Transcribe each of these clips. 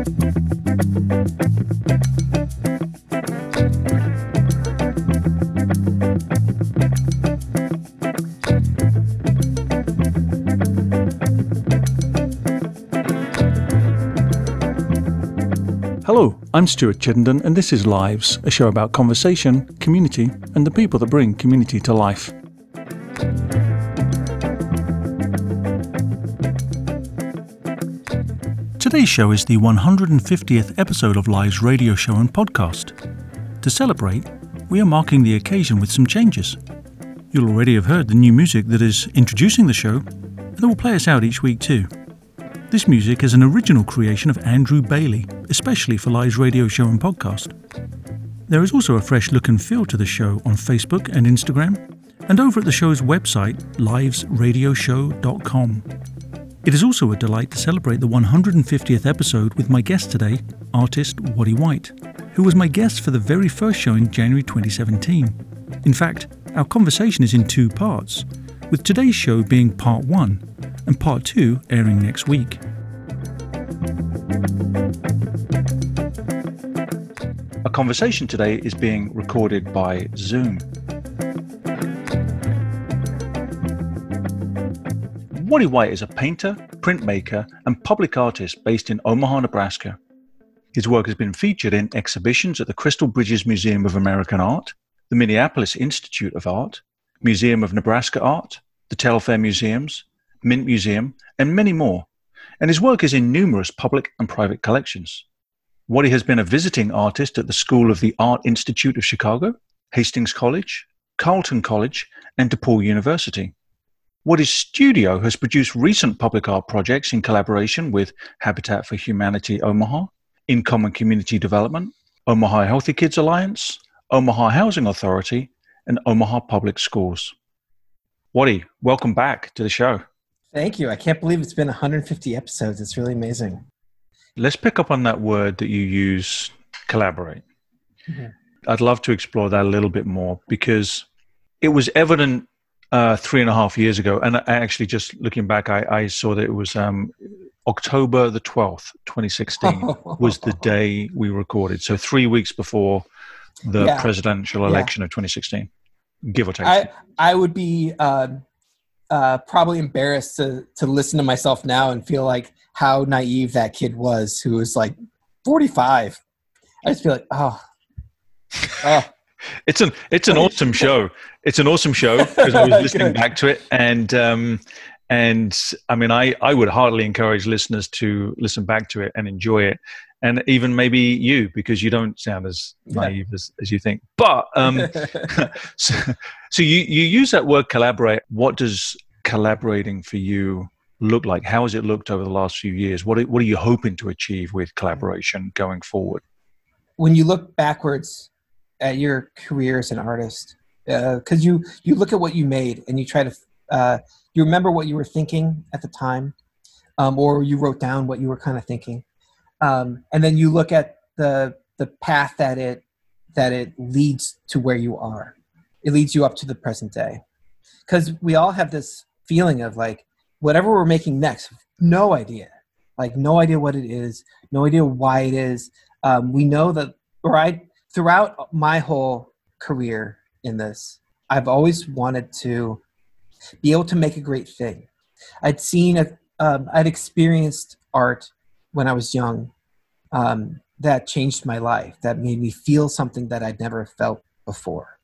Hello, I'm Stuart Chittenden, and this is Lives, a show about conversation, community, and the people that bring community to life. Today's show is the 150th episode of Lives radio show and podcast. To celebrate, we are marking the occasion with some changes. You'll already have heard the new music that is introducing the show, and that will play us out each week too. This music is an original creation of Andrew Bailey, especially for Live's radio show and podcast. There is also a fresh look and feel to the show on Facebook and Instagram, and over at the show's website, livesradioshow.com. It is also a delight to celebrate the 150th episode with my guest today, artist Watie White, who was my guest for the very first show in January 2017. In fact, our conversation is in two parts, with today's show being part one and part two airing next week. Our conversation today is being recorded by Zoom. Watie White is a painter, printmaker, and public artist based in Omaha, Nebraska. His work has been featured in exhibitions at the Crystal Bridges Museum of American Art, the Minneapolis Institute of Art, Museum of Nebraska Art, the Telfair Museums, Mint Museum, and many more. And his work is in numerous public and private collections. Watie has been a visiting artist at the School of the Art Institute of Chicago, Hastings College, Carleton College, and DePaul University. Watie's studio has produced recent public art projects in collaboration with Habitat for Humanity Omaha, In Common Community Development, Omaha Healthy Kids Alliance, Omaha Housing Authority, and Omaha Public Schools. Watie, welcome back to the show. Thank you. I can't believe it's been 150 episodes. It's really amazing. Let's pick up on that word that you use, collaborate. Mm-hmm. I'd love to explore that a little bit more because it was evident uh, three and a half years ago. And I actually, just looking back, I, I saw that it was um, October the 12th, 2016, was the day we recorded. So three weeks before the yeah. presidential election yeah. of 2016, give or take. I, I would be. Uh, uh, probably embarrassed to to listen to myself now and feel like how naive that kid was who was like 45. I just feel like, oh, oh. it's an it's an awesome show. It's an awesome show because I was listening back to it and um, and I mean I I would heartily encourage listeners to listen back to it and enjoy it and even maybe you because you don't sound as naive yeah. as, as you think. But um, so, so you, you use that word collaborate. What does collaborating for you look like? How has it looked over the last few years? What are, what are you hoping to achieve with collaboration going forward? When you look backwards at your career as an artist because uh, you you look at what you made and you try to uh, you remember what you were thinking at the time um, or you wrote down what you were kind of thinking. Um, and then you look at the the path that it that it leads to where you are. It leads you up to the present day. Because we all have this feeling of like whatever we're making next no idea. Like no idea what it is no idea why it is. Um, we know that right throughout my whole career in this i've always wanted to be able to make a great thing i'd seen a, um, i'd experienced art when I was young um, that changed my life, that made me feel something that I'd never felt before.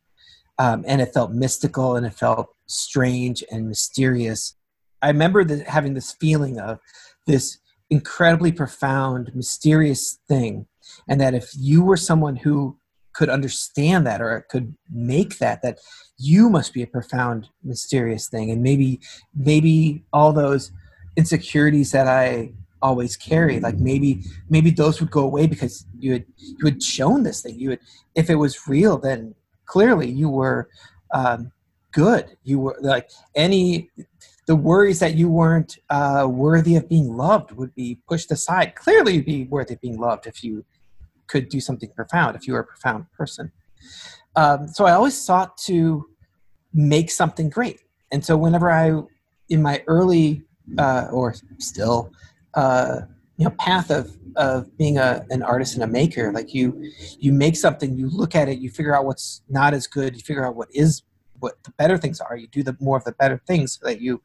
Um, and it felt mystical and it felt strange and mysterious. I remember the, having this feeling of this incredibly profound, mysterious thing. And that if you were someone who could understand that or it could make that, that you must be a profound, mysterious thing. And maybe, maybe all those insecurities that I always carry like maybe maybe those would go away because you had you had shown this thing. You had if it was real then clearly you were um, good. You were like any the worries that you weren't uh, worthy of being loved would be pushed aside. Clearly you'd be worthy of being loved if you could do something profound if you were a profound person. Um, so i always sought to make something great. And so whenever i in my early uh, or still uh, you know path of of being a, an artist and a maker like you you make something you look at it you figure out what's not as good you figure out what is what the better things are you do the more of the better things so that you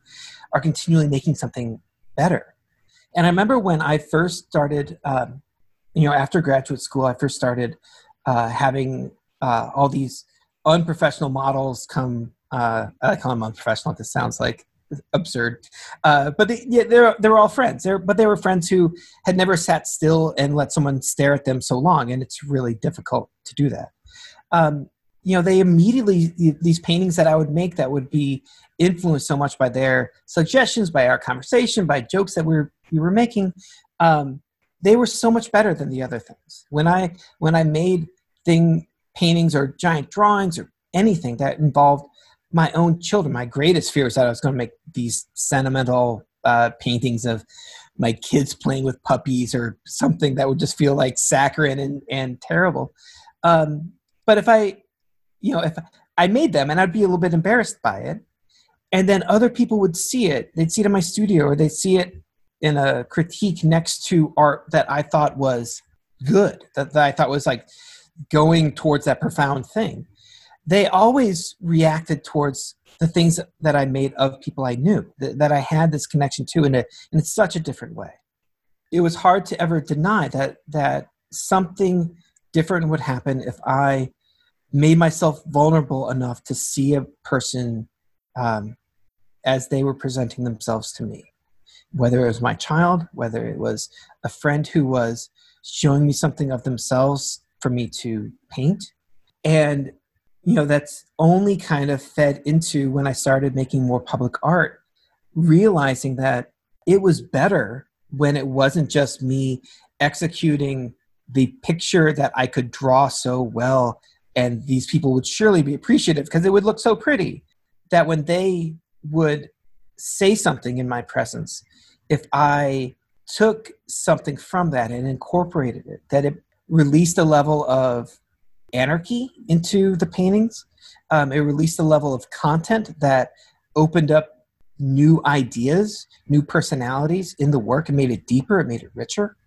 are continually making something better. And i remember when i first started um, you know after graduate school i first started uh, having uh, all these unprofessional models come uh, i call them unprofessional this sounds like absurd. Uh, but they, yeah, they're they were all friends. They're, but they were friends who had never sat still and let someone stare at them so long, and it's really difficult to do that. Um, you know, they immediately these paintings that I would make that would be influenced so much by their suggestions, by our conversation, by jokes that we were we were making. Um, they were so much better than the other things. When I when I made thing paintings or giant drawings or anything that involved my own children. My greatest fear was that I was going to make these sentimental uh, paintings of my kids playing with puppies or something that would just feel like saccharine and, and terrible. Um, but if I, you know, if I made them and I'd be a little bit embarrassed by it, and then other people would see it, they'd see it in my studio or they'd see it in a critique next to art that I thought was good, that, that I thought was like going towards that profound thing they always reacted towards the things that I made of people I knew, that, that I had this connection to in, a, in such a different way. It was hard to ever deny that, that something different would happen if I made myself vulnerable enough to see a person um, as they were presenting themselves to me. Whether it was my child, whether it was a friend who was showing me something of themselves for me to paint. And you know that's only kind of fed into when i started making more public art realizing that it was better when it wasn't just me executing the picture that i could draw so well and these people would surely be appreciative because it would look so pretty that when they would say something in my presence if i took something from that and incorporated it that it released a level of anarchy into the paintings. Um, it released a level of content that opened up new ideas, new personalities in the work and made it deeper, it made it richer,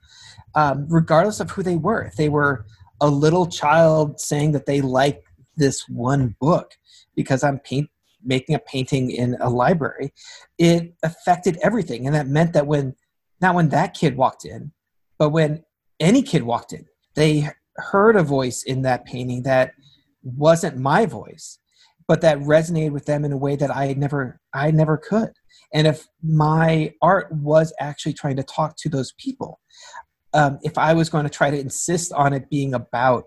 um, regardless of who they were. If they were a little child saying that they like this one book because I'm paint making a painting in a library, it affected everything. And that meant that when not when that kid walked in, but when any kid walked in, they heard a voice in that painting that wasn't my voice but that resonated with them in a way that i never i never could and if my art was actually trying to talk to those people um, if i was going to try to insist on it being about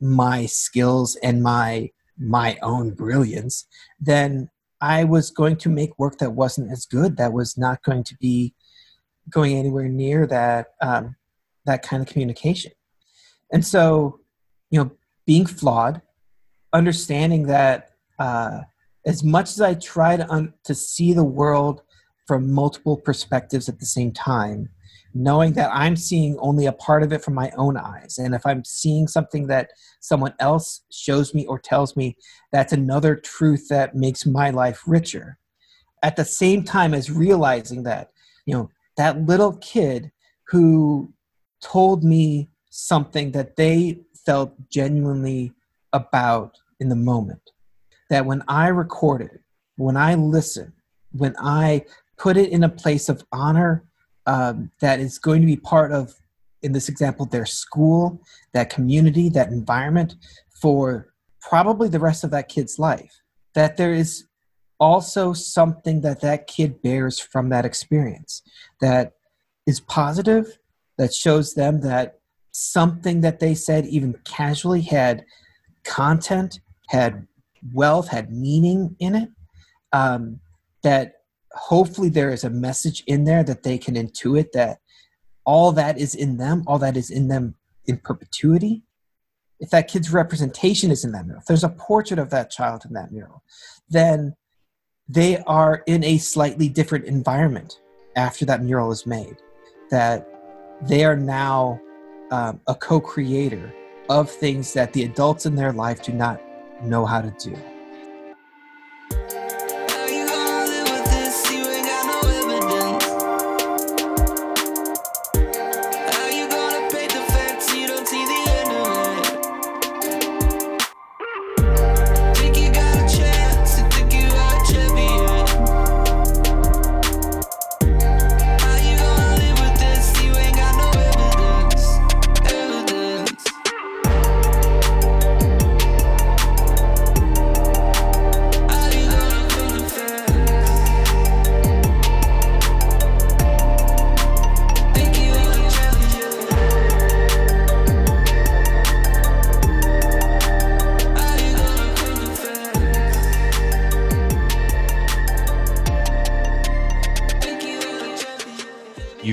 my skills and my my own brilliance then i was going to make work that wasn't as good that was not going to be going anywhere near that um, that kind of communication. And so, you know, being flawed, understanding that uh, as much as I try to un- to see the world from multiple perspectives at the same time, knowing that I'm seeing only a part of it from my own eyes, and if I'm seeing something that someone else shows me or tells me, that's another truth that makes my life richer. At the same time as realizing that, you know, that little kid who told me something that they felt genuinely about in the moment. That when I record it, when I listen, when I put it in a place of honor um, that is going to be part of, in this example, their school, that community, that environment for probably the rest of that kid's life, that there is also something that that kid bears from that experience that is positive, that shows them that something that they said, even casually, had content, had wealth, had meaning in it. Um, that hopefully there is a message in there that they can intuit that all that is in them, all that is in them in perpetuity. If that kid's representation is in that mural, if there's a portrait of that child in that mural, then they are in a slightly different environment after that mural is made. That they are now um, a co creator of things that the adults in their life do not know how to do.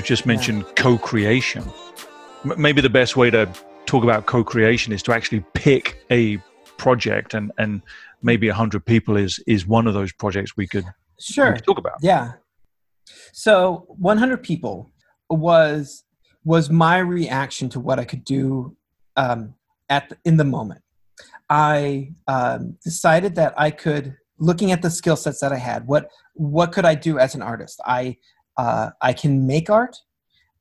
Just mentioned yeah. co-creation. M- maybe the best way to talk about co-creation is to actually pick a project and and maybe a 100 people is is one of those projects we could sure. we could talk about. Yeah. So 100 people was was my reaction to what i could do um, at the, in the moment. I um, decided that i could looking at the skill sets that i had what what could i do as an artist? I uh, i can make art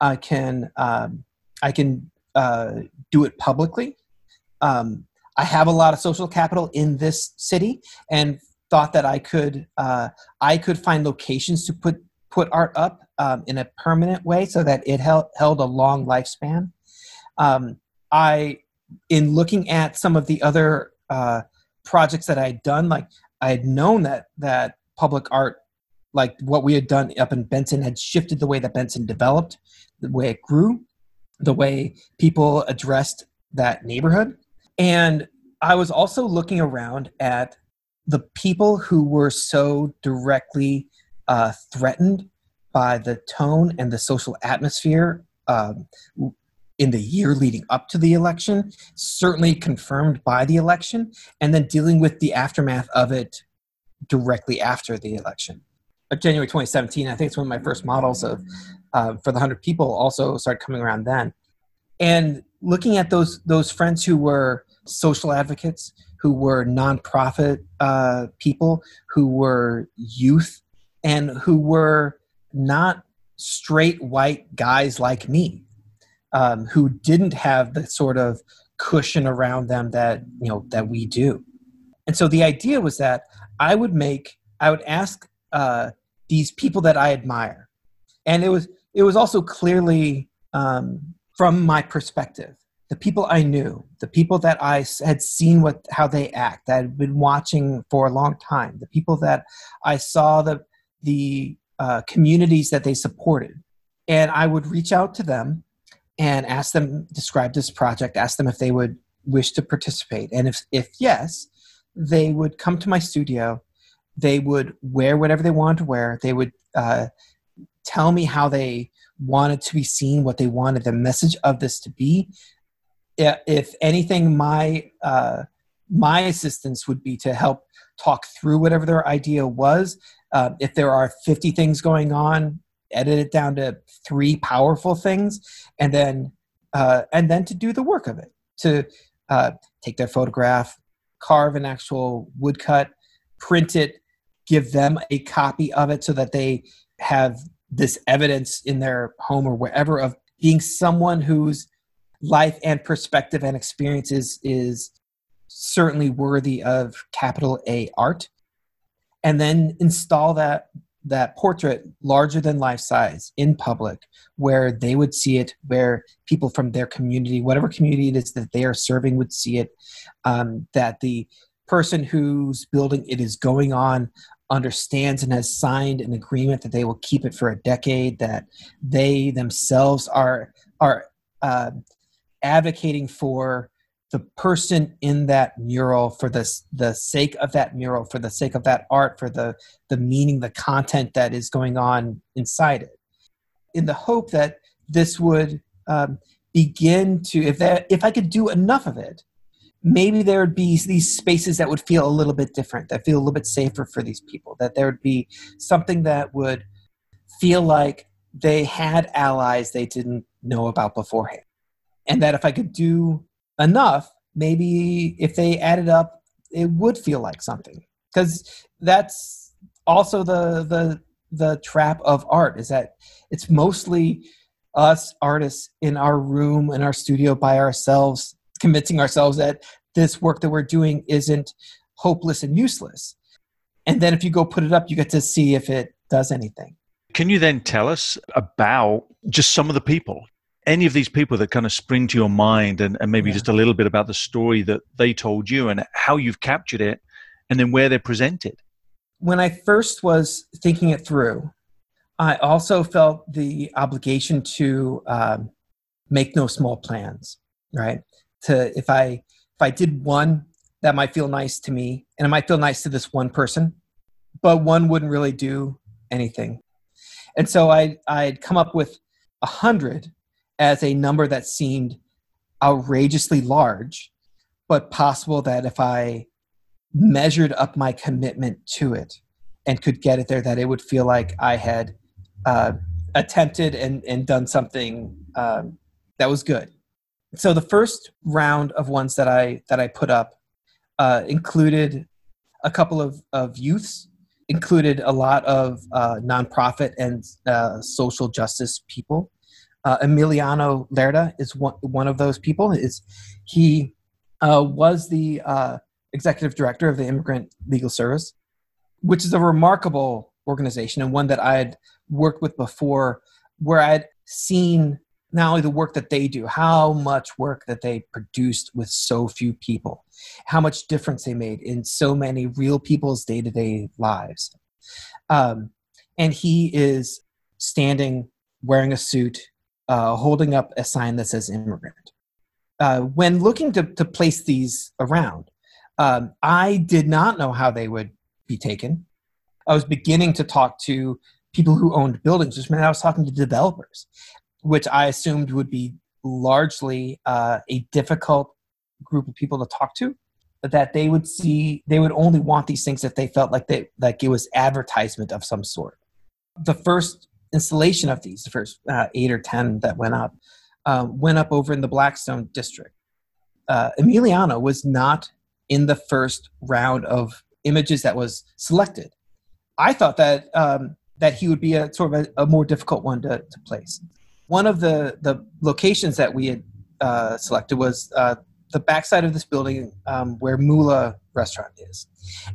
i can um, i can uh, do it publicly um, I have a lot of social capital in this city, and thought that I could uh, I could find locations to put put art up um, in a permanent way so that it held held a long lifespan. Um, I, in looking at some of the other uh, projects that I had done, like I had known that that public art, like what we had done up in Benson, had shifted the way that Benson developed, the way it grew, the way people addressed that neighborhood. And I was also looking around at the people who were so directly uh, threatened by the tone and the social atmosphere um, in the year leading up to the election, certainly confirmed by the election, and then dealing with the aftermath of it directly after the election. January 2017, I think it's one of my first models of uh, for the 100 people also started coming around then. And looking at those those friends who were social advocates, who were nonprofit uh, people, who were youth, and who were not straight white guys like me, um, who didn't have the sort of cushion around them that you know that we do. And so the idea was that I would make, I would ask uh, these people that I admire, and it was it was also clearly um, from my perspective the people I knew, the people that I had seen what how they act, that I'd been watching for a long time, the people that I saw the the uh, communities that they supported, and I would reach out to them and ask them describe this project, ask them if they would wish to participate, and if if yes, they would come to my studio. They would wear whatever they wanted to wear. They would uh, tell me how they wanted to be seen, what they wanted the message of this to be, if anything, my uh, my assistance would be to help talk through whatever their idea was. Uh, if there are 50 things going on, edit it down to three powerful things, and then uh, and then to do the work of it. To uh, take their photograph, carve an actual woodcut, print it, give them a copy of it so that they have this evidence in their home or wherever of being someone whose life and perspective and experiences is certainly worthy of capital A art. And then install that that portrait larger than life size in public where they would see it where people from their community whatever community it is that they are serving would see it um, that the person whose building it is going on understands and has signed an agreement that they will keep it for a decade that they themselves are are uh, advocating for the person in that mural for the, the sake of that mural for the sake of that art for the, the meaning the content that is going on inside it. In the hope that this would um, begin to if that if i could do enough of it maybe there would be these spaces that would feel a little bit different that feel a little bit safer for these people that there would be something that would feel like they had allies they didn't know about beforehand and that if I could do enough, maybe if they added up, it would feel like something. Because that's also the the the trap of art is that it's mostly us artists in our room in our studio by ourselves convincing ourselves that this work that we're doing isn't hopeless and useless. And then if you go put it up you get to see if it does anything. Can you then tell us about just some of the people? Any of these people that kind of spring to your mind and, and maybe yeah. just a little bit about the story that they told you and how you've captured it and then where they're presented? When i first was thinking it through i also felt the obligation to um, make no small plans right to if i if i did one that might feel nice to me and it might feel nice to this one person but one wouldn't really do anything and so i i'd come up with a 100 as a number that seemed outrageously large, but possible that if I measured up my commitment to it and could get it there, that it would feel like I had uh, attempted and, and done something um, that was good. So the first round of ones that I that I put up uh, included a couple of, of youths, included a lot of uh, nonprofit and uh, social justice people. Uh, Emiliano Lerda is one, one of those people. Is he uh, was the uh, executive director of the Immigrant Legal Service, which is a remarkable organization and one that I had worked with before, where I had seen not only the work that they do, how much work that they produced with so few people, how much difference they made in so many real people's day to day lives. Um, and he is standing wearing a suit, uh, holding up a sign that says immigrant. Uh, when looking to, to place these around, um, I did not know how they would be taken. I was beginning to talk to people who owned buildings, which meant I was talking to developers which I assumed would be largely uh, a difficult group of people to talk to that they would see they would only want these things if they felt like they like it was advertisement of some sort. The first installation of these the first uh, eight or ten that went up um, went up over in the blackstone district. Uh, emiliano was not in the first round of images that was selected. I thought that um, that he would be a sort of a, a more difficult one to, to place one of the the locations that we had uh, selected was uh, the backside of this building um, where Mula Restaurant is,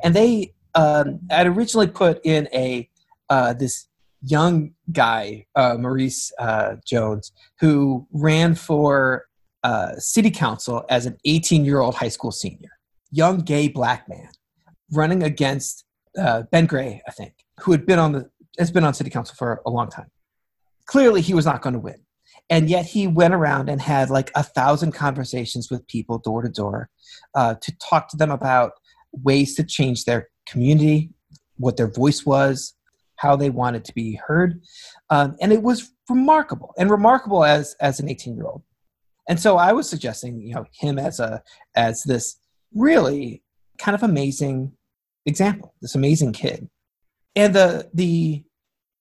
and they um, had originally put in a uh, this young guy uh, Maurice uh, Jones who ran for uh, city council as an 18 year old high school senior, young gay black man running against Ben Gray, I think, who had been on the has been on city council for a long time clearly he was not going to win. And yet he went around and had like a thousand conversations with people door to door uh, to talk to them about ways to change their community, what their voice was, how they wanted to be heard. Um, and it was remarkable and remarkable as, as an 18 year old. And so I was suggesting, you know, him as a, as this really kind of amazing example, this amazing kid. And the, the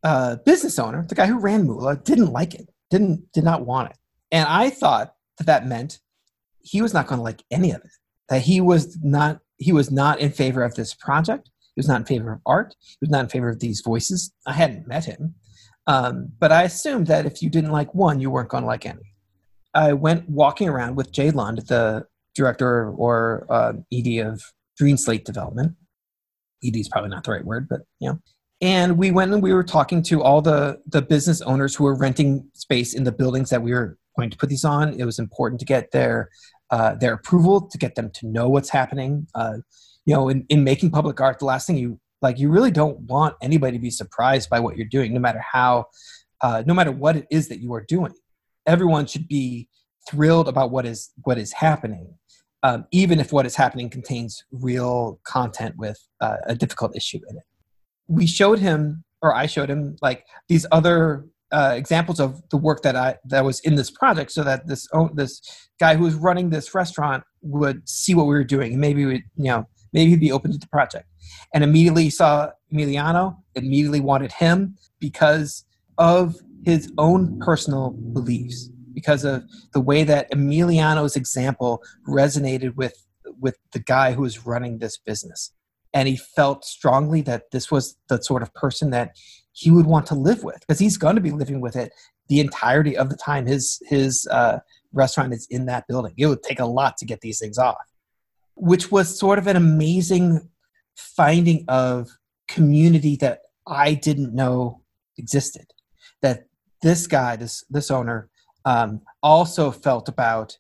uh, business owner, the guy who ran Mula, didn't like it, didn't did not want it, and I thought that that meant he was not going to like any of it. That he was not he was not in favor of this project. He was not in favor of art. He was not in favor of these voices. I hadn't met him, um, but I assumed that if you didn't like one, you weren't going to like any. I went walking around with Jay Lund, the director or uh, ED of Green Slate Development. ED is probably not the right word, but you know, and we went and we were talking to all the the business owners who were renting space in the buildings that we were going to put these on. It was important to get their uh, their approval to get them to know what's happening. Uh, you know in, in making public art the last thing you like you really don't want anybody to be surprised by what you're doing no matter how uh, no matter what it is that you are doing. Everyone should be thrilled about what is what is happening um, even if what is happening contains real content with uh, a difficult issue in it we showed him or I showed him like these other uh, examples of the work that I that was in this project, so that this this guy who was running this restaurant would see what we were doing, and maybe we you know maybe he'd be open to the project. And immediately saw Emiliano, immediately wanted him because of his own personal beliefs, because of the way that Emiliano's example resonated with with the guy who was running this business and he felt strongly that this was the sort of person that he would want to live with because he's going to be living with it the entirety of the time his his uh, restaurant is in that building. It would take a lot to get these things off, which was sort of an amazing finding of community that I didn't know existed. That this guy, this this owner, um, also felt about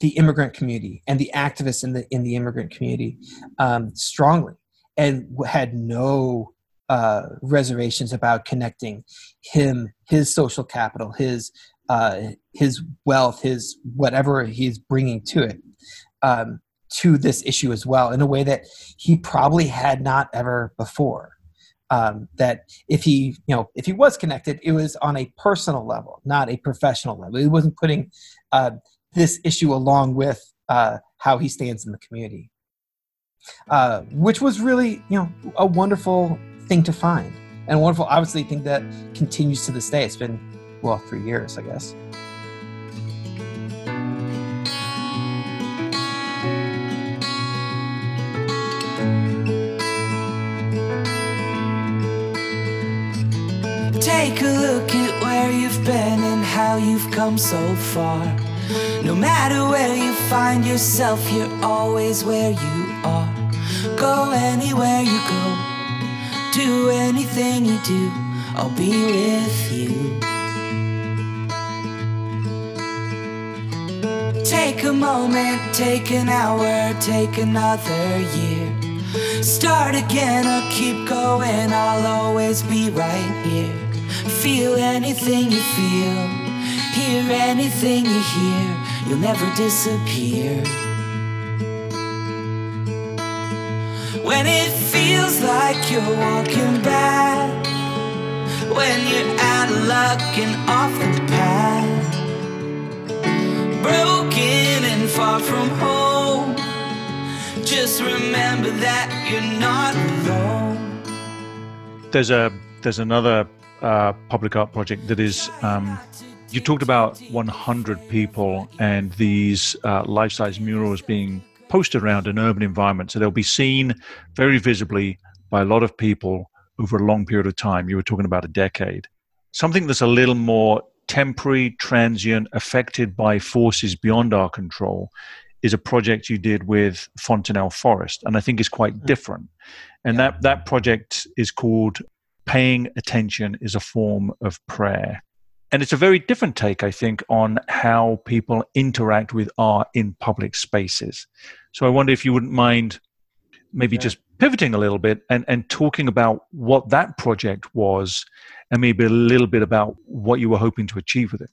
the immigrant community and the activists in the in the immigrant community um, strongly and had no uh, reservations about connecting him, his social capital, his uh, his wealth, his whatever he's bringing to it, um, to this issue as well in a way that he probably had not ever before. um, that if he you know if he was connected it was on a personal level not a professional level he wasn't putting uh, this issue along with uh, how he stands in the community uh, which was really you know a wonderful thing to find and wonderful obviously thing that continues to this day it's been well three years i guess Take a look at where you've been and how you've come so far. No matter where you find yourself, you're always where you are. Go anywhere you go, do anything you do, I'll be with you. Take a moment, take an hour, take another year. Start again or keep going, I'll always be right here. Feel anything you feel, hear anything you hear, you'll never disappear. When it feels like you're walking back, when you're out of luck and off the path, broken and far from home, just remember that you're not alone. There's a there's another uh, public art project that is. Um, you talked about 100 people and these uh, life-size murals being posted around an urban environment, so they'll be seen very visibly by a lot of people over a long period of time. You were talking about a decade. Something that's a little more temporary, transient, affected by forces beyond our control is a project you did with Fontenelle Forest, and I think is quite mm. different. And yeah. that that project is called paying attention is a form of prayer. And it's a very different take, I think, on how people interact with art in public spaces. So I wonder if you wouldn't mind maybe yeah. just pivoting a little bit and, and talking about what that project was and maybe a little bit about what you were hoping to achieve with it.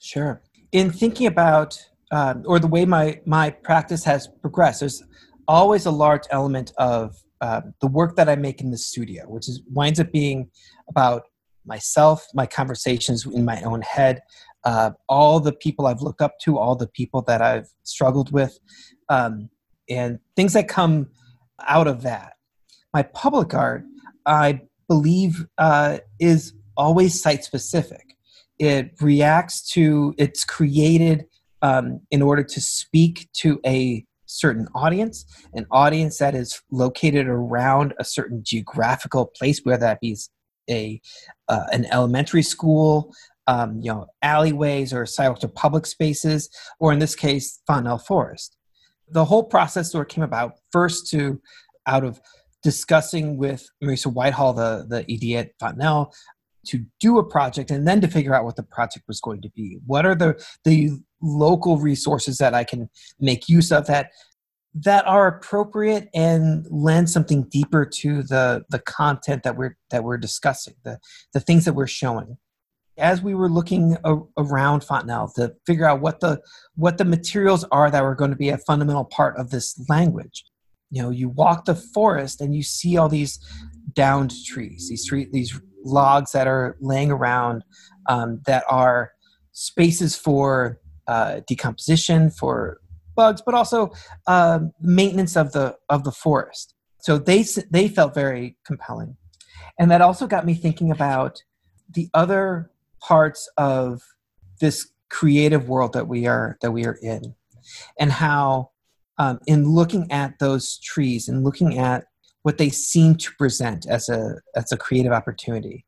Sure. In thinking about, um, or the way my, my practice has progressed, there's always a large element of uh, the work that I make in the studio, which is winds up being about myself, my conversations in my own head, uh, all the people I've looked up to, all the people that I've struggled with, um, and things that come out of that. My public art, I believe, uh, is always site specific. It reacts to, it's created um, in order to speak to a certain audience, an audience that is located around a certain geographical place, whether that be a uh, an elementary school, um, you know, alleyways or sidewalks or public spaces, or in this case, Fontenelle Forest. The whole process sort of came about first to out of discussing with Marisa Whitehall, the, the ED at Fontenelle, to do a project and then to figure out what the project was going to be. What are the, the local resources that I can make use of that that are appropriate and lend something deeper to the the content that we're that we're discussing the the things that we're showing. As we were looking a, around fontenelle to figure out what the what the materials are that were going to be a fundamental part of this language you know you walk the forest and you see all these downed trees these tree, these logs that are laying around um, that are spaces for uh, decomposition, for bugs, but also um, maintenance of the of the forest. So they they felt very compelling, and that also got me thinking about the other parts of this creative world that we are that we are in, and how um, in looking at those trees and looking at what they seem to present as a as a creative opportunity,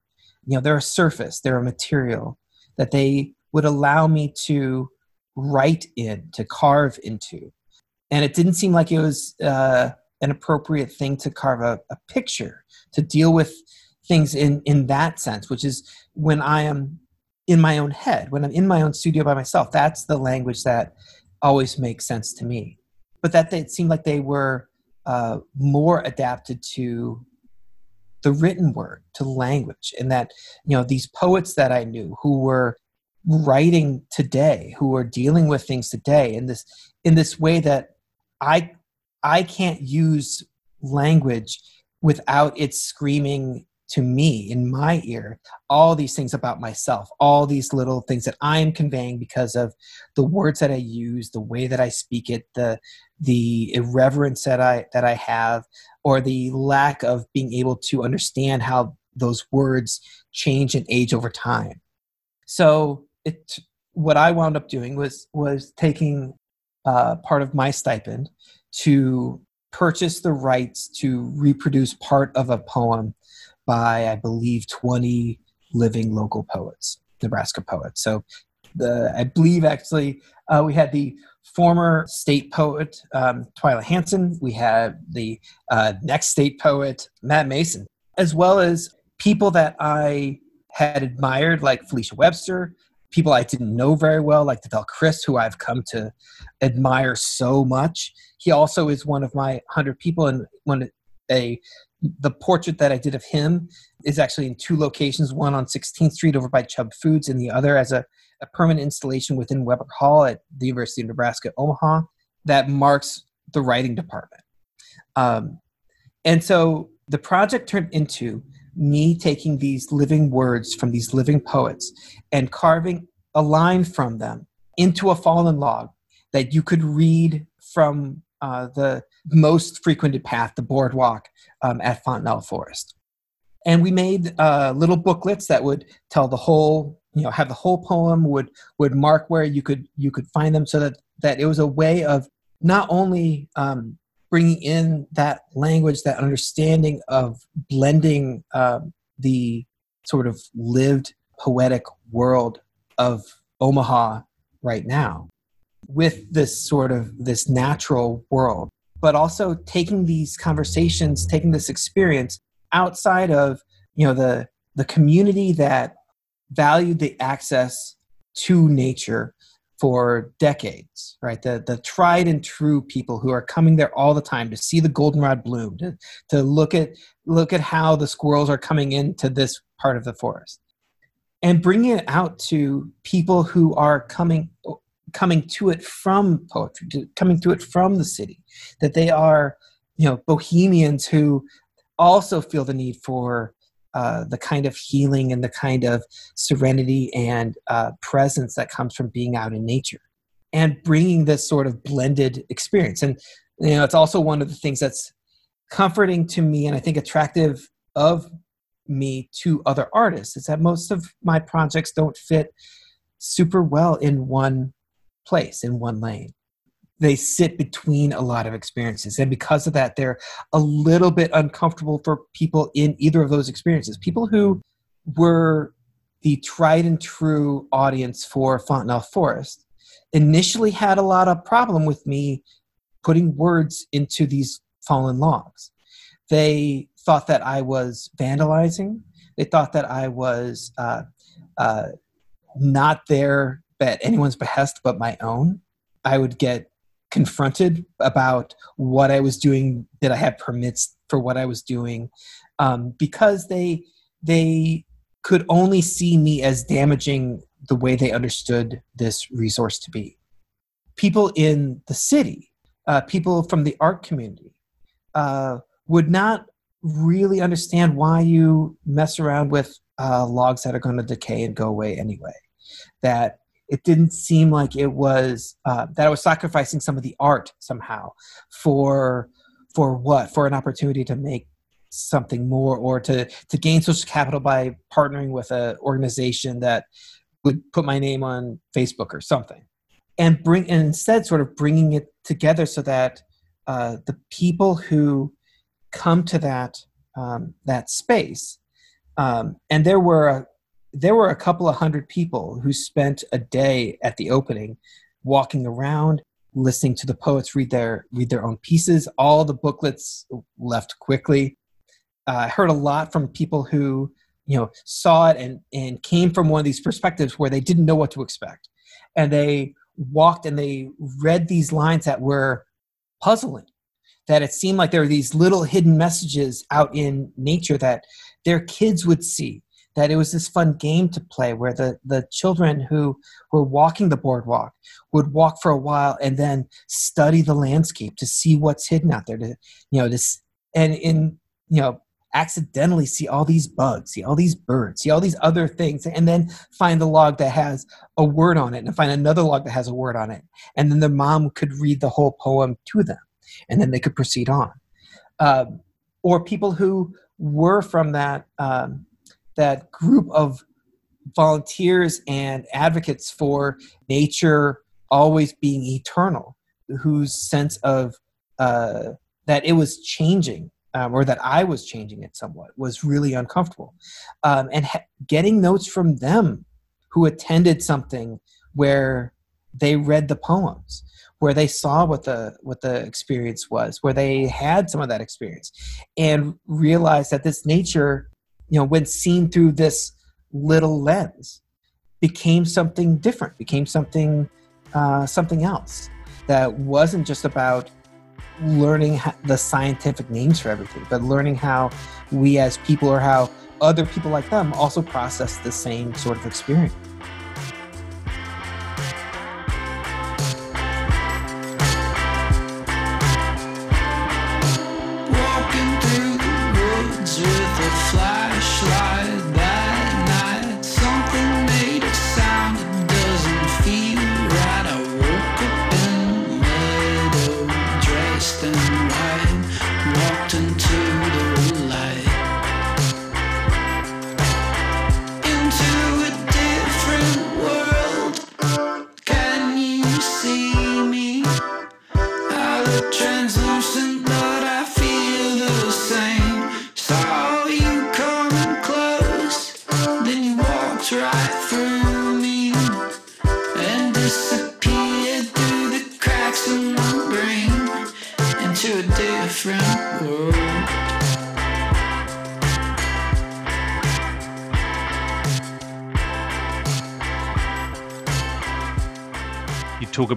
you know, they're a surface, they're a material that they would allow me to write in, to carve into. And it didn't seem like it was uh, an appropriate thing to carve a, a picture, to deal with things in, in that sense, which is when I am in my own head, when I'm in my own studio by myself, that's the language that always makes sense to me. But that it seemed like they were uh, more adapted to the written word, to language, and that you know these poets that I knew who were writing today who are dealing with things today in this in this way that i i can't use language without it screaming to me in my ear all these things about myself all these little things that i am conveying because of the words that i use the way that i speak it the the irreverence that i that i have or the lack of being able to understand how those words change and age over time. So it what i wound up doing was was taking uh, part of my stipend to purchase the rights to reproduce part of a poem by, I believe, 20 living local poets, Nebraska poets. So the, I believe actually uh, we had the former state poet um, Twyla Hansen, we had the uh, next state poet Matt Mason, as well as people that I had admired like Felicia Webster, people I didn't know very well like Devel Crisp, who I've come to admire so much. He also is one of my 100 people and one a the portrait that I did of him is actually in two locations one on 16th Street over by Chubb Foods, and the other as a, a permanent installation within Weber Hall at the University of Nebraska Omaha that marks the writing department. Um, and so the project turned into me taking these living words from these living poets and carving a line from them into a fallen log that you could read from uh, the most frequented path, the boardwalk um, at Fontenelle Forest. And we made uh, little booklets that would tell the whole, you know, have the whole poem, would would mark where you could you could find them, so that that it was a way of not only um, bringing in that language, that understanding of blending uh, the sort of lived poetic world of Omaha right now with this sort of this natural world but also taking these conversations taking this experience outside of you know the the community that valued the access to nature for decades right? The the tried and true people who are coming there all the time to see the goldenrod bloom to, to look at look at how the squirrels are coming into this part of the forest and bringing it out to people who are coming coming to it from poetry, to, coming to it from the city, that they are, you know, bohemians who also feel the need for uh, the kind of healing and the kind of serenity and uh, presence that comes from being out in nature and bringing this sort of blended experience. And, you know, it's also one of the things that's comforting to me and I think attractive of me to other artists is that most of my projects don't fit super well in one place in one lane. They sit between a lot of experiences. And because of that, they're a little bit uncomfortable for people in either of those experiences. People who were the tried and true audience for Fontenelle Forest initially had a lot of problem with me putting words into these fallen logs. They thought that I was vandalizing. They thought that I was uh, uh, not there at anyone's behest but my own. I would get confronted about what I was doing. Did I have permits for what I was doing? Um, because they they could only see me as damaging the way they understood this resource to be. People in the city, uh, people from the art community, uh, would not really understand why you mess around with uh, logs that are going to decay and go away anyway. That it didn't seem like it was uh, that I was sacrificing some of the art somehow for for what? For an opportunity to make something more or to to gain social capital by partnering with an organization that would put my name on Facebook or something. And bring and instead sort of bringing it together so that uh, the people who come to that um, that space um, and there were a, there were a couple of hundred people who spent a day at the opening walking around listening to the poets read their read their own pieces. All the booklets left quickly. Uh, i heard a lot from people who you know saw it and and came from one of these perspectives where they didn't know what to expect. And they walked and they read these lines that were puzzling that it seemed like there were these little hidden messages out in nature that their kids would see that it was this fun game to play where the, the children who were walking the boardwalk would walk for a while and then study the landscape to see what's hidden out there to you know this and in you know accidentally see all these bugs, see all these birds, see all these other things, and then find the log that has a word on it and find another log that has a word on it. And then their mom could read the whole poem to them, and then they could proceed on. Um, or people who were from that um, that group of volunteers and advocates for nature always being eternal, whose sense of uh, that it was changing um, or that I was changing it somewhat was really uncomfortable. Um, and ha- getting notes from them who attended something where they read the poems, where they saw what the what the experience was, where they had some of that experience, and realized that this nature, you know, when seen through this little lens, became something different, became something uh, something else that wasn't just about learning the scientific names for everything, but learning how we as people or how other people like them also process the same sort of experience.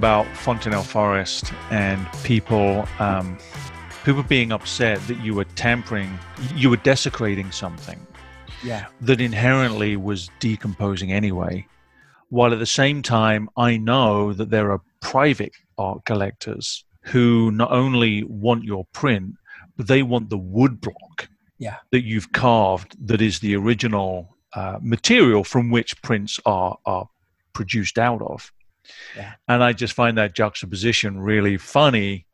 About Fontenelle Forest and people um, people being upset that you were tampering, you were desecrating something yeah. that inherently was decomposing anyway. While at the same time, I know that there are private art collectors who not only want your print, but they want the wood block yeah. that you've carved that is the original uh, material from which prints are, are produced out of. Yeah. And I just find that juxtaposition really funny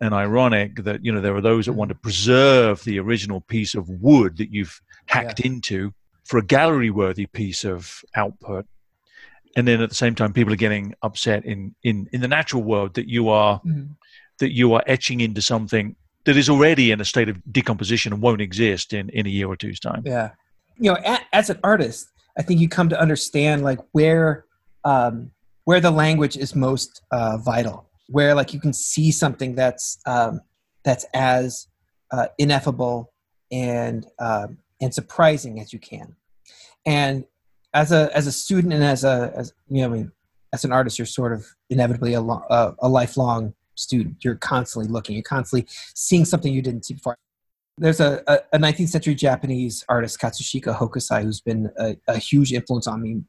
and ironic that you know there are those that want to preserve the original piece of wood that you've hacked yeah. into for a gallery worthy piece of output and then at the same time people are getting upset in in in the natural world that you are mm-hmm. that you are etching into something that is already in a state of decomposition and won't exist in in a year or two's time yeah you know as an artist i think you come to understand like where um where the language is most uh, vital, where like you can see something that's um, that's as uh, ineffable and um, and surprising as you can. And as a as a student and as a as you know, I mean, as an artist, you're sort of inevitably a, lo- uh, a lifelong student. You're constantly looking. You're constantly seeing something you didn't see before. There's a, a, 19th century Japanese artist, Katsushika Hokusai, who's been a, a huge influence on me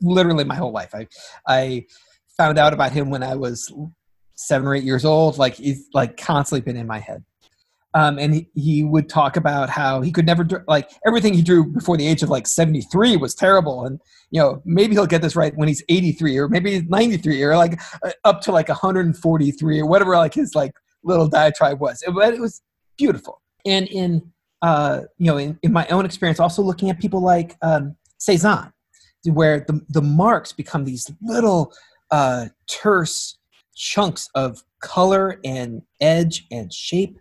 literally my whole life. I I found out about him when I was seven or eight years old. Like he's like constantly been in my head. Um, and he, he would talk about how he could never like everything he drew before the age of like 73 was terrible and you know maybe he'll get this right when he's 83 or maybe 93 or like uh, up to like 143 or whatever like his like little diatribe was but it was beautiful and in uh, you know in, in my own experience also looking at people like um, Cezanne where the, the marks become these little uh, terse chunks of color and edge and shape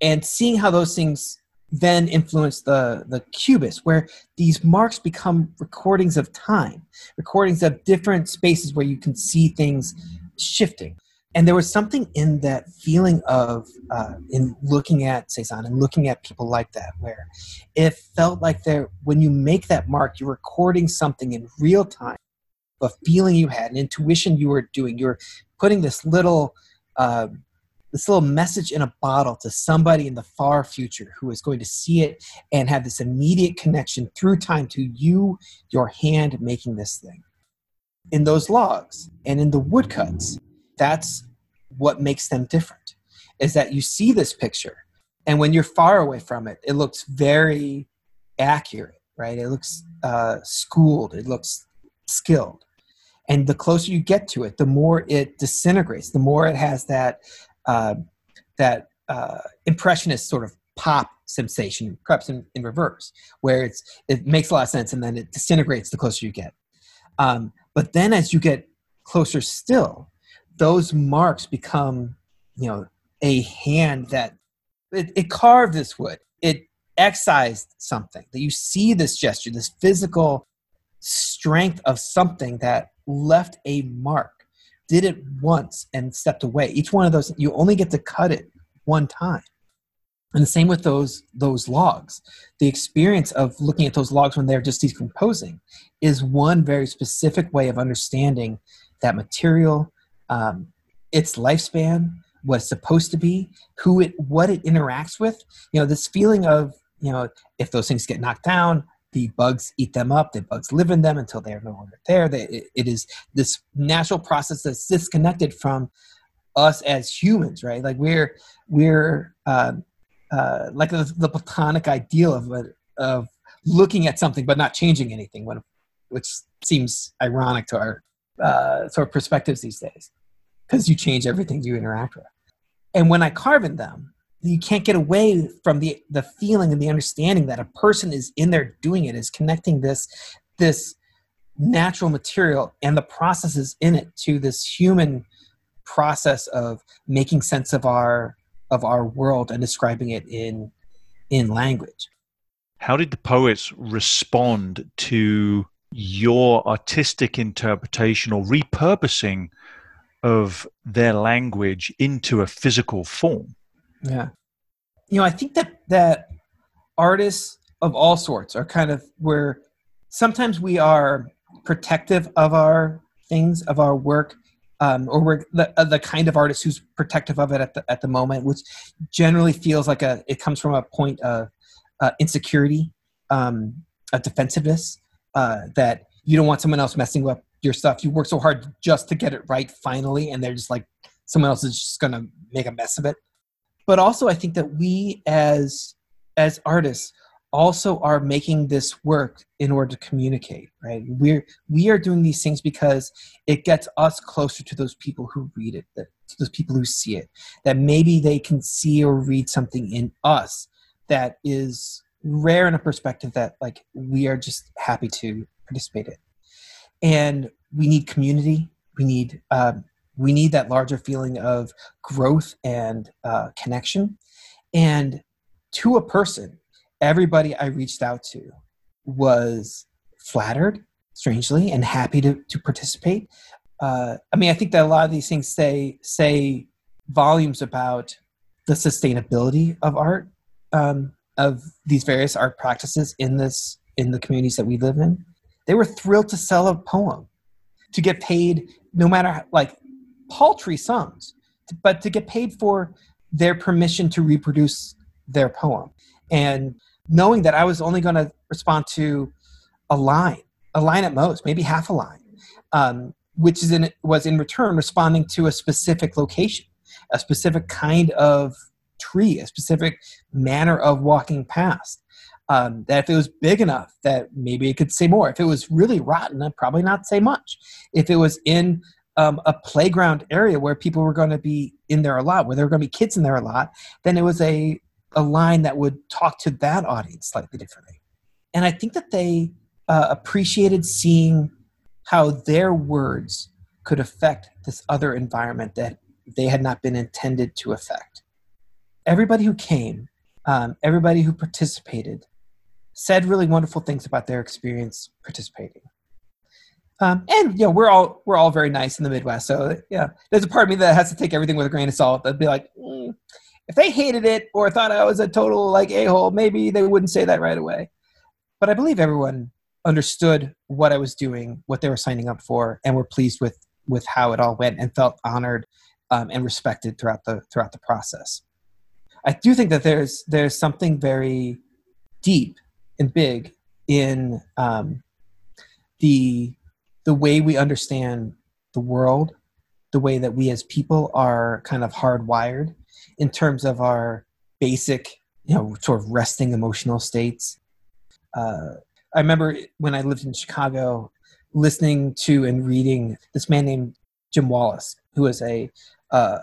and seeing how those things then influence the the cubist where these marks become recordings of time recordings of different spaces where you can see things shifting and there was something in that feeling of uh, in looking at Cezanne and looking at people like that where it felt like there when you make that mark you're recording something in real time a feeling you had an intuition you were doing. You're putting this little uh, this little message in a bottle to somebody in the far future who is going to see it and have this immediate connection through time to you your hand making this thing. In those logs and in the woodcuts that's what makes them different is that you see this picture and when you're far away from it, it looks very accurate, right? It looks uh, schooled, it looks skilled. And the closer you get to it, the more it disintegrates, the more it has that uh, that uh, impressionist sort of pop sensation, perhaps in, in reverse, where it's it makes a lot of sense and then it disintegrates the closer you get. Um, but then as you get closer still, those marks become, you know, a hand that it, it carved this wood. It excised something. That you see this gesture, this physical strength of something that left a mark, did it once and stepped away. Each one of those, you only get to cut it one time. And the same with those those logs. The experience of looking at those logs when they're just decomposing is one very specific way of understanding that material, um, its lifespan, what it's supposed to be, who it, what it interacts with. You know, this feeling of you know, if those things get knocked down, the bugs eat them up. The bugs live in them until they are no longer there. They, it, it is this natural process that's disconnected from us as humans, right? Like we're we're uh, uh, like the, the, platonic ideal of of looking at something but not changing anything, which seems ironic to our uh, sort of perspectives these days, because you change everything you interact with. And when I carve in them, you can't get away from the the feeling and the understanding that a person is in there doing it, is connecting this this natural material and the processes in it to this human process of making sense of our of our world and describing it in in language. How did the poets respond to your artistic interpretation or repurposing of their language into a physical form? Yeah. You know, I think that that artists of all sorts are kind of where sometimes we are protective of our things, of our work, um, or we're the, uh, the kind of artist who's protective of it at the, at the moment, which generally feels like a it comes from a point of uh, insecurity, um, a defensiveness uh, that you don't want someone else messing up your stuff. You work so hard just to get it right finally, and they're just like someone else is just gonna make a mess of it. But also, I think that we as as artists also are making this work in order to communicate right we're we are doing these things because it gets us closer to those people who read it that, to those people who see it that maybe they can see or read something in us that is rare in a perspective that like we are just happy to participate in. And we need community. We need um, we need that larger feeling of growth and uh, connection. And to a person everybody I reached out to was flattered, strangely, and happy to, to participate. Uh, I mean, I think that a lot of these things say say volumes about the sustainability of art, um, of these various art practices in this in the communities that we live in. They were thrilled to sell a poem, to get paid no matter like paltry sums, but to get paid for their permission to reproduce their poem. And knowing that I was only going to respond to a line, a line at most, maybe half a line, um, which is in, was in return responding to a specific location, a specific kind of tree, a specific manner of walking past. Um, that if it was big enough, that maybe it could say more. If it was really rotten, I'd probably not say much. If it was in um, a playground area where people were going to be in there a lot, where there were going to be kids in there a lot, then it was a a line that would talk to that audience slightly differently. And I think that they uh, appreciated seeing how their words could affect this other environment that they had not been intended to affect. Everybody who came, um, everybody who participated, said really wonderful things about their experience participating. Um, and you know we're all we're all very nice in the Midwest, so yeah, there's a part of me that has to take everything with a grain of salt. That'd be like, mm, if they hated it or thought I was a total like a hole, maybe they wouldn't say that right away. But I believe everyone understood what I was doing, what they were signing up for, and were pleased with with how it all went and felt honored um, and respected throughout the throughout the process. I do think that there's there's something very deep and big in um, the the way we understand the world, the way that we as people are kind of hardwired in terms of our basic, you know, sort of resting emotional states. Uh, I remember when I lived in Chicago, listening to and reading this man named Jim Wallis, was a uh,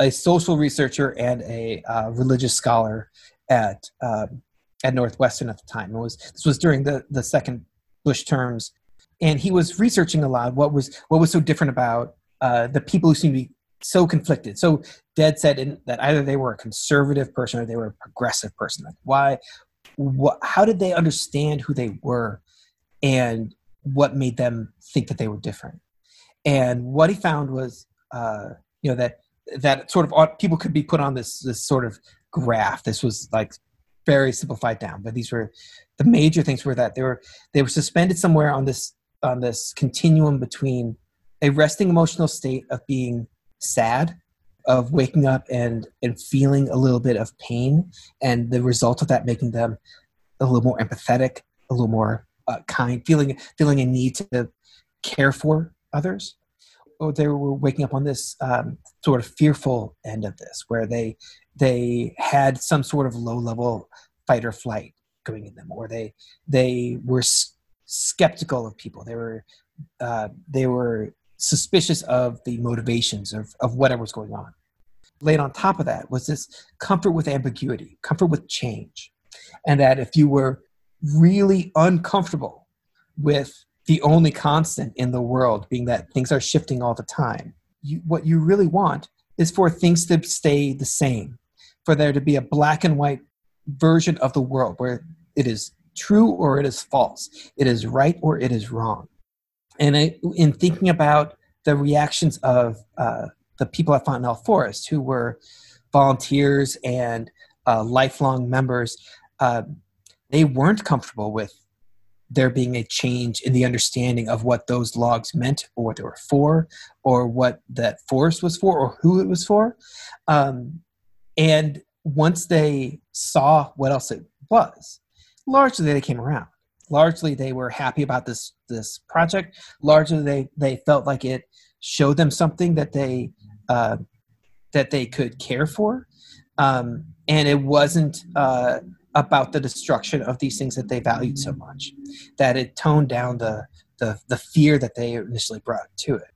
a social researcher and a uh, religious scholar at um, at Northwestern at the time. It was this was during the the second Bush terms, and he was researching a lot. What was what was so different about uh, the people who seemed to be so conflicted, so dead set in that either they were a conservative person or they were a progressive person. Like why, what, how did they understand who they were, and what made them think that they were different? And what he found was, uh, you know, that that sort of people could be put on this this sort of graph. This was like very simplified down, but these were the major things were that they were they were suspended somewhere on this on this continuum between a resting emotional state of being sad of waking up and and feeling a little bit of pain and the result of that making them a little more empathetic a little more uh, kind feeling feeling a need to care for others they were waking up on this um, sort of fearful end of this where they they had some sort of low level fight or flight going in them or they they were s- skeptical of people. They were uh, they were suspicious of the motivations of, of whatever was going on. Laid on top of that was this comfort with ambiguity comfort with change and that if you were really uncomfortable with the only constant in the world being that things are shifting all the time. You, what you really want is for things to stay the same, for there to be a black and white version of the world where it is true or it is false, it is right or it is wrong. And I, in thinking about the reactions of uh, the people at Fontenelle Forest who were volunteers and uh, lifelong members, uh, they weren't comfortable with there being a change in the understanding of what those logs meant or what they were for or what that forest was for or who it was for. Um, and once they saw what else it was largely they came around. Largely they were happy about this this project. Largely they they felt like it showed them something that they uh, that they could care for. Um, and it wasn't uh, about the destruction of these things that they valued so much that it toned down the the, the fear that they initially brought to it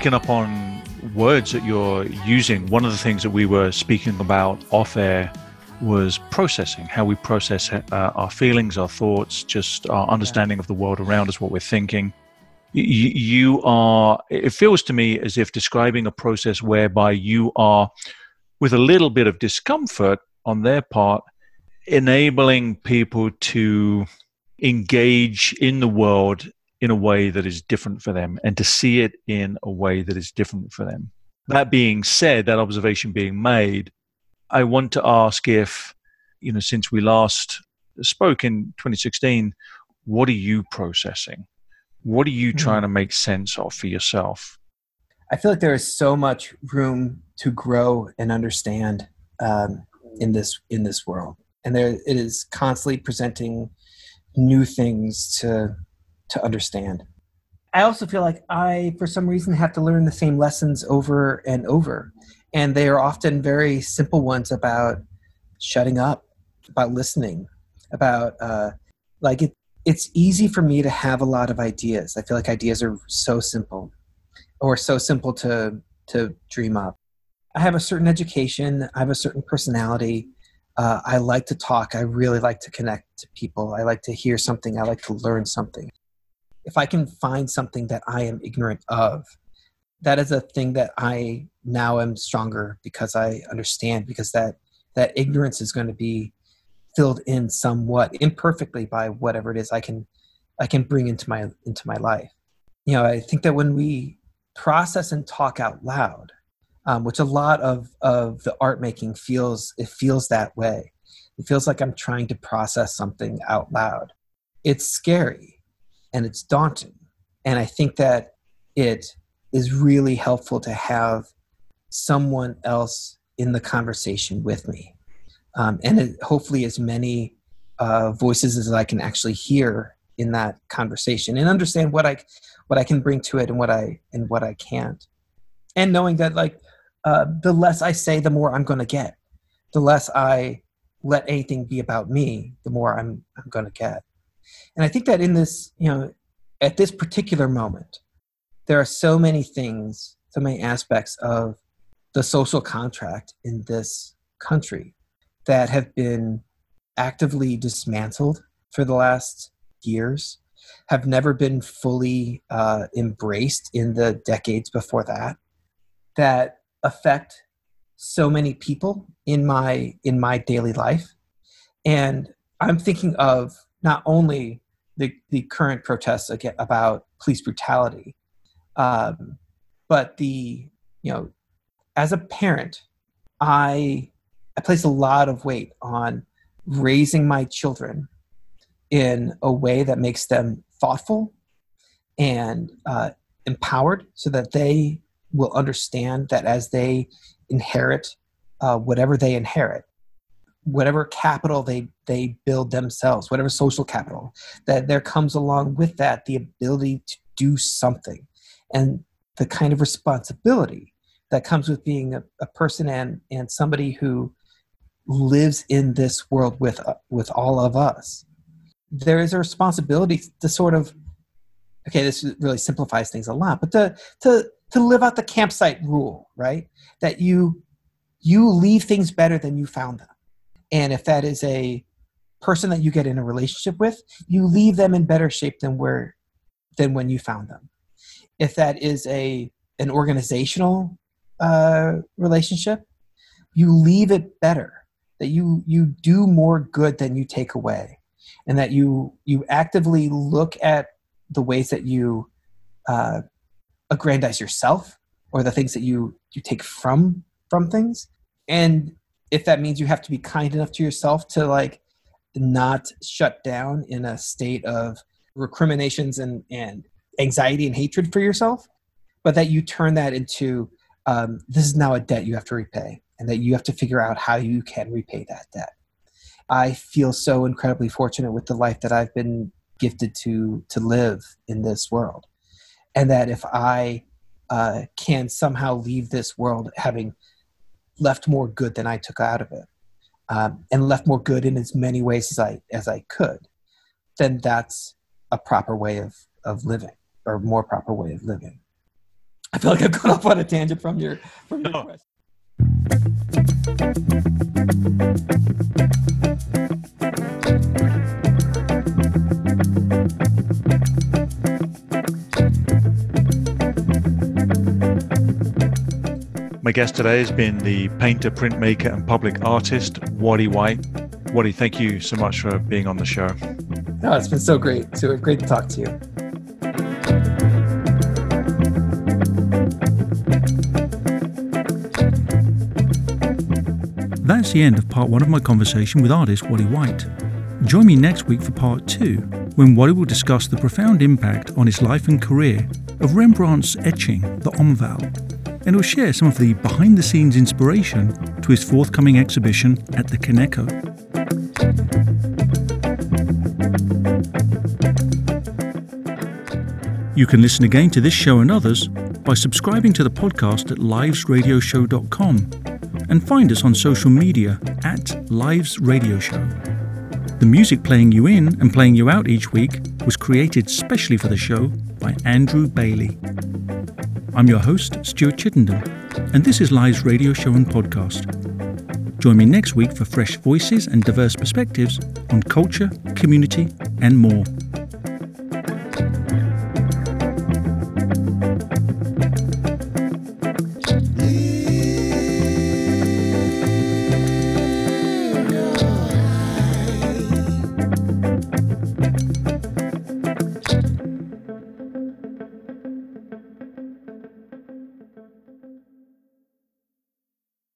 picking up on words that you're using, one of the things that we were speaking about off air was processing, how we process uh, our feelings, our thoughts, just our understanding of the world around us, what we're thinking. You, you are, it feels to me as if describing a process whereby you are, with a little bit of discomfort on their part, enabling people to engage in the world in a way that is different for them and to see it in a way that is different for them. That being said, that observation being made, I want to ask if, you know, since we last spoke in 2016, what are you processing? What are you mm-hmm. trying to make sense of for yourself? I feel like there is so much room to grow and understand um, in this in this world, and there it is constantly presenting new things to to understand. I also feel like I, for some reason, have to learn the same lessons over and over. And they are often very simple ones about shutting up, about listening, about uh, like it. It's easy for me to have a lot of ideas. I feel like ideas are so simple, or so simple to to dream up. I have a certain education. I have a certain personality. Uh, I like to talk. I really like to connect to people. I like to hear something. I like to learn something. If I can find something that I am ignorant of, that is a thing that I now am stronger because I understand because that that ignorance is going to be filled in somewhat imperfectly by whatever it is I can I can bring into my into my life. You know, I think that when we process and talk out loud, um, which a lot of of the art making feels it feels that way. It feels like I'm trying to process something out loud. It's scary and it's daunting, and I think that it is really helpful to have someone else in the conversation with me, um, and it, hopefully as many uh, voices as I can actually hear in that conversation and understand what I what I can bring to it and what I and what I can't, and knowing that like uh, the less I say, the more I'm going to get. The less I let anything be about me, the more I'm I'm going to get. And I think that in this, you know, at this particular moment, there are so many things, so many aspects of the social contract in this country that have been actively dismantled for the last years, have never been fully uh, embraced in the decades before that, that affect so many people in my in my daily life. And i'm thinking of not only the, the current protests about police brutality um, but the you know as a parent i i place a lot of weight on raising my children in a way that makes them thoughtful and uh, empowered so that they will understand that as they inherit uh, whatever they inherit, whatever capital they they build themselves, whatever social capital, that there comes along with that the ability to do something, and the kind of responsibility that comes with being a, a person and and somebody who lives in this world with uh, with all of us. There is a responsibility to sort of okay, this really simplifies things a lot, but to to to live out the campsite rule, right? That you you leave things better than you found them. And if that is a person that you get in a relationship with, you leave them in better shape than where than when you found them. If that is a an organizational uh, relationship, you leave it better. That you you do more good than you take away, and that you you actively look at the ways that you uh, aggrandize yourself or the things that you you take from from things and if that means you have to be kind enough to yourself to like not shut down in a state of recriminations and and anxiety and hatred for yourself but that you turn that into um, this is now a debt you have to repay and that you have to figure out how you can repay that debt. I feel so incredibly fortunate with the life that i've been gifted to to live in this world. And that if I uh, can somehow leave this world having left more good than I took out of it, um, and left more good in as many ways as I as I could, then that's a proper way of of living, or more proper way of living. I feel like I've gone off on a tangent from your from your no. question. My guest today has been the painter, printmaker, and public artist, Watie White. Watie, thank you so much for being on the show. No, it's been so great. So great to talk to you. That's the end of part one of my conversation with artist Watie White. Join me next week for part two, when Watie will discuss the profound impact on his life and career of Rembrandt's etching, The Omval, and will share some of the behind the scenes inspiration to his forthcoming exhibition at the Kaneko. You can listen again to this show and others by subscribing to the podcast at livesradioshow.com and find us on social media at Lives Radio Show. The music playing you in and playing you out each week was created specially for the show by Andrew Bailey. I'm your host, Stuart Chittenden, and this is Lives Radio Show and Podcast. Join me next week for fresh voices and diverse perspectives on culture, community, and more.